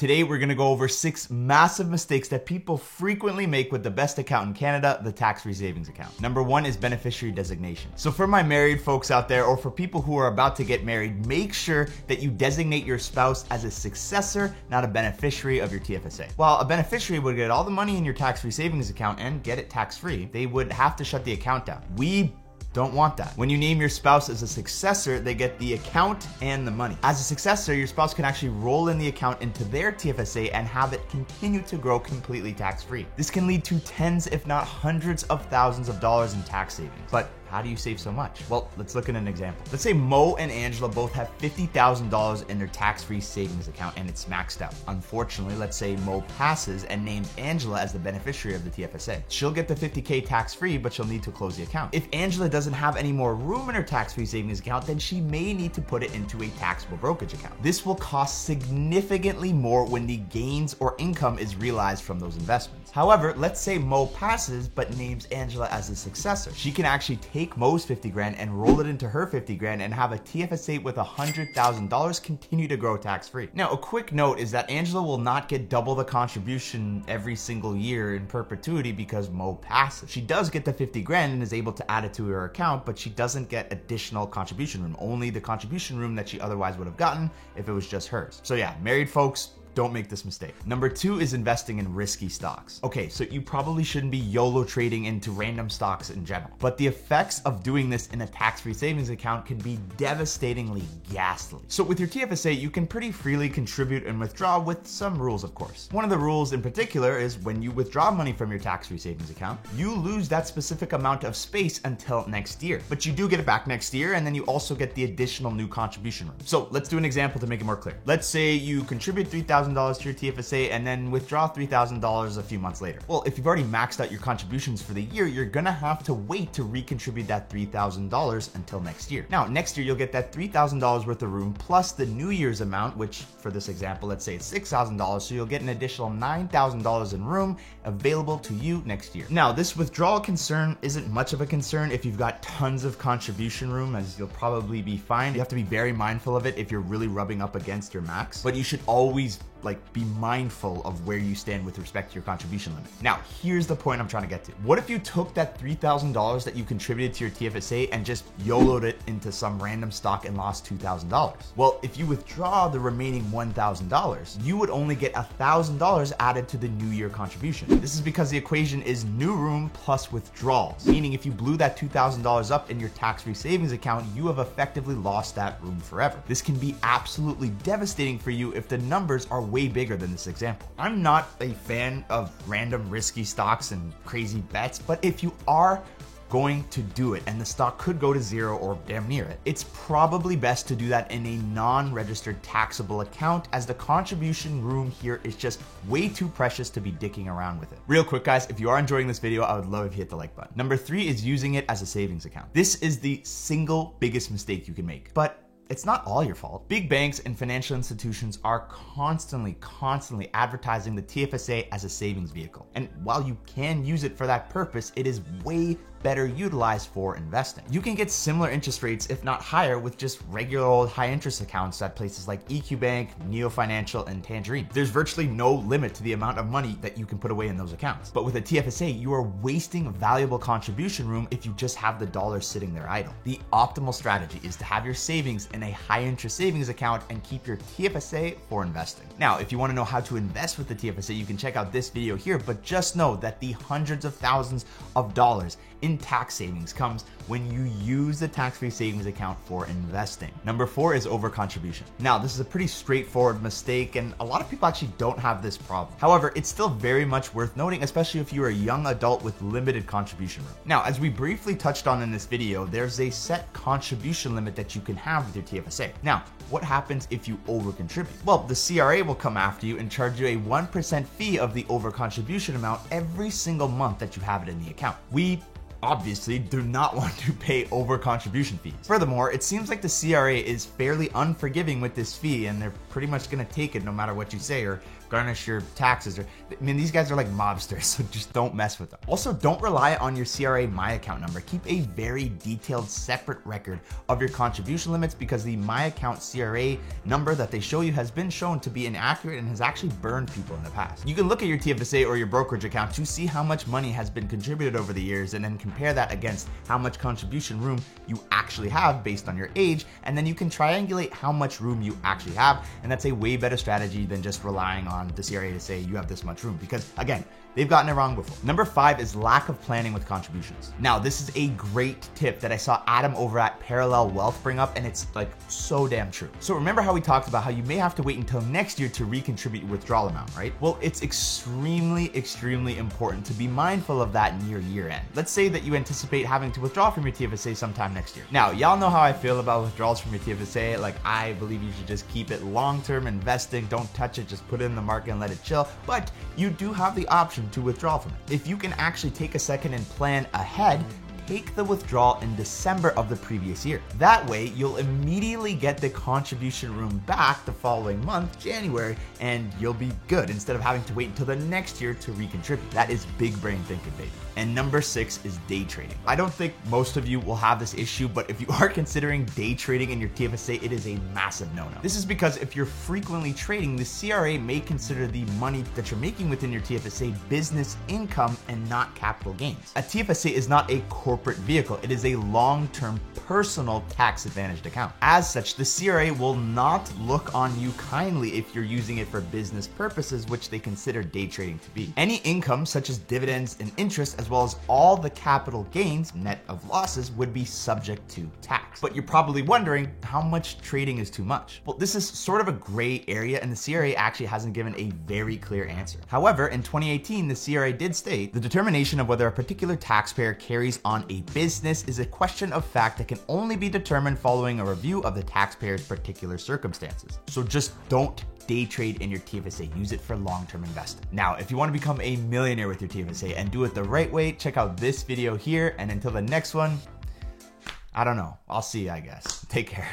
Today, we're gonna go over six massive mistakes that people frequently make with the best account in Canada, the tax free savings account. Number one is beneficiary designation. So, for my married folks out there, or for people who are about to get married, make sure that you designate your spouse as a successor, not a beneficiary of your TFSA. While a beneficiary would get all the money in your tax free savings account and get it tax free, they would have to shut the account down. We don't want that. When you name your spouse as a successor, they get the account and the money. As a successor, your spouse can actually roll in the account into their TFSA and have it continue to grow completely tax free. This can lead to tens, if not hundreds of thousands of dollars in tax savings. But how do you save so much? Well, let's look at an example. Let's say Mo and Angela both have $50,000 in their tax free savings account and it's maxed out. Unfortunately, let's say Mo passes and names Angela as the beneficiary of the TFSA. She'll get the 50K tax free, but she'll need to close the account. If Angela doesn't have any more room in her tax free savings account, then she may need to put it into a taxable brokerage account. This will cost significantly more when the gains or income is realized from those investments. However, let's say Mo passes but names Angela as a successor. She can actually take Mo's 50 grand and roll it into her 50 grand and have a TFSA with $100,000 continue to grow tax free. Now, a quick note is that Angela will not get double the contribution every single year in perpetuity because Mo passes. She does get the 50 grand and is able to add it to her account, but she doesn't get additional contribution room, only the contribution room that she otherwise would have gotten if it was just hers. So yeah, married folks, don't make this mistake. Number two is investing in risky stocks. Okay, so you probably shouldn't be YOLO trading into random stocks in general, but the effects of doing this in a tax free savings account can be devastatingly ghastly. So, with your TFSA, you can pretty freely contribute and withdraw with some rules, of course. One of the rules in particular is when you withdraw money from your tax free savings account, you lose that specific amount of space until next year, but you do get it back next year, and then you also get the additional new contribution room. So, let's do an example to make it more clear. Let's say you contribute 3000 $3,000 to your TFSA and then withdraw $3,000 a few months later. Well, if you've already maxed out your contributions for the year, you're gonna have to wait to recontribute that $3,000 until next year. Now, next year, you'll get that $3,000 worth of room plus the New Year's amount, which for this example, let's say it's $6,000. So you'll get an additional $9,000 in room available to you next year. Now, this withdrawal concern isn't much of a concern if you've got tons of contribution room, as you'll probably be fine. You have to be very mindful of it if you're really rubbing up against your max, but you should always like be mindful of where you stand with respect to your contribution limit. Now, here's the point I'm trying to get to. What if you took that $3,000 that you contributed to your TFSA and just YOLO'd it into some random stock and lost $2,000? Well, if you withdraw the remaining $1,000, you would only get $1,000 added to the new year contribution. This is because the equation is new room plus withdrawals, meaning if you blew that $2,000 up in your tax-free savings account, you have effectively lost that room forever. This can be absolutely devastating for you if the numbers are way bigger than this example. I'm not a fan of random risky stocks and crazy bets, but if you are going to do it and the stock could go to zero or damn near it. It's probably best to do that in a non-registered taxable account as the contribution room here is just way too precious to be dicking around with it. Real quick guys, if you are enjoying this video, I would love if you hit the like button. Number three is using it as a savings account. This is the single biggest mistake you can make, but it's not all your fault. Big banks and financial institutions are constantly, constantly advertising the TFSA as a savings vehicle. And while you can use it for that purpose, it is way better utilized for investing. You can get similar interest rates, if not higher, with just regular old high interest accounts at places like EQ Bank, Neo Financial, and Tangerine. There's virtually no limit to the amount of money that you can put away in those accounts. But with a TFSA, you are wasting valuable contribution room if you just have the dollars sitting there idle. The optimal strategy is to have your savings in a high interest savings account and keep your TFSA for investing. Now, if you want to know how to invest with the TFSA, you can check out this video here, but just know that the hundreds of thousands of dollars in tax savings comes when you use the tax-free savings account for investing. Number four is over contribution. Now, this is a pretty straightforward mistake and a lot of people actually don't have this problem. However, it's still very much worth noting, especially if you're a young adult with limited contribution room. Now, as we briefly touched on in this video, there's a set contribution limit that you can have with your TFSA. Now, what happens if you overcontribute? Well, the CRA will come after you and charge you a 1% fee of the overcontribution amount every single month that you have it in the account. We obviously do not want to pay over contribution fees. Furthermore, it seems like the CRA is fairly unforgiving with this fee and they're pretty much gonna take it no matter what you say or garnish your taxes. Or I mean, these guys are like mobsters, so just don't mess with them. Also, don't rely on your CRA My Account number. Keep a very detailed, separate record of your contribution limits because the My Account CRA number that they show you has been shown to be inaccurate and has actually burned people in the past. You can look at your TFSA or your brokerage account to see how much money has been contributed over the years and then compare that against how much contribution room you actually have based on your age, and then you can triangulate how much room you actually have, and that's a way better strategy than just relying on the CRA to say you have this much room because again, They've gotten it wrong before. Number five is lack of planning with contributions. Now, this is a great tip that I saw Adam over at Parallel Wealth bring up, and it's like so damn true. So, remember how we talked about how you may have to wait until next year to recontribute your withdrawal amount, right? Well, it's extremely, extremely important to be mindful of that near year end. Let's say that you anticipate having to withdraw from your TFSA sometime next year. Now, y'all know how I feel about withdrawals from your TFSA. Like, I believe you should just keep it long term investing, don't touch it, just put it in the market and let it chill. But you do have the option option to withdraw from it. If you can actually take a second and plan ahead, take the withdrawal in December of the previous year. That way, you'll immediately get the contribution room back the following month, January, and you'll be good instead of having to wait until the next year to recontribute. That is big brain thinking, baby. And number six is day trading. I don't think most of you will have this issue, but if you are considering day trading in your TFSA, it is a massive no no. This is because if you're frequently trading, the CRA may consider the money that you're making within your TFSA business income and not capital gains. A TFSA is not a corporate vehicle. It is a long term personal tax advantaged account. As such, the CRA will not look on you kindly if you're using it for business purposes, which they consider day trading to be. Any income, such as dividends and interest, as well as all the capital gains, net of losses, would be subject to tax. But you're probably wondering how much trading is too much. Well, this is sort of a gray area, and the CRA actually hasn't given a very clear answer. However, in 2018, the CRA did state the determination of whether a particular taxpayer carries on a business is a question of fact that can only be determined following a review of the taxpayer's particular circumstances. So just don't day trade in your TFSA. Use it for long term investing. Now, if you want to become a millionaire with your TFSA and do it the right way, check out this video here. And until the next one, I don't know. I'll see you, I guess. Take care.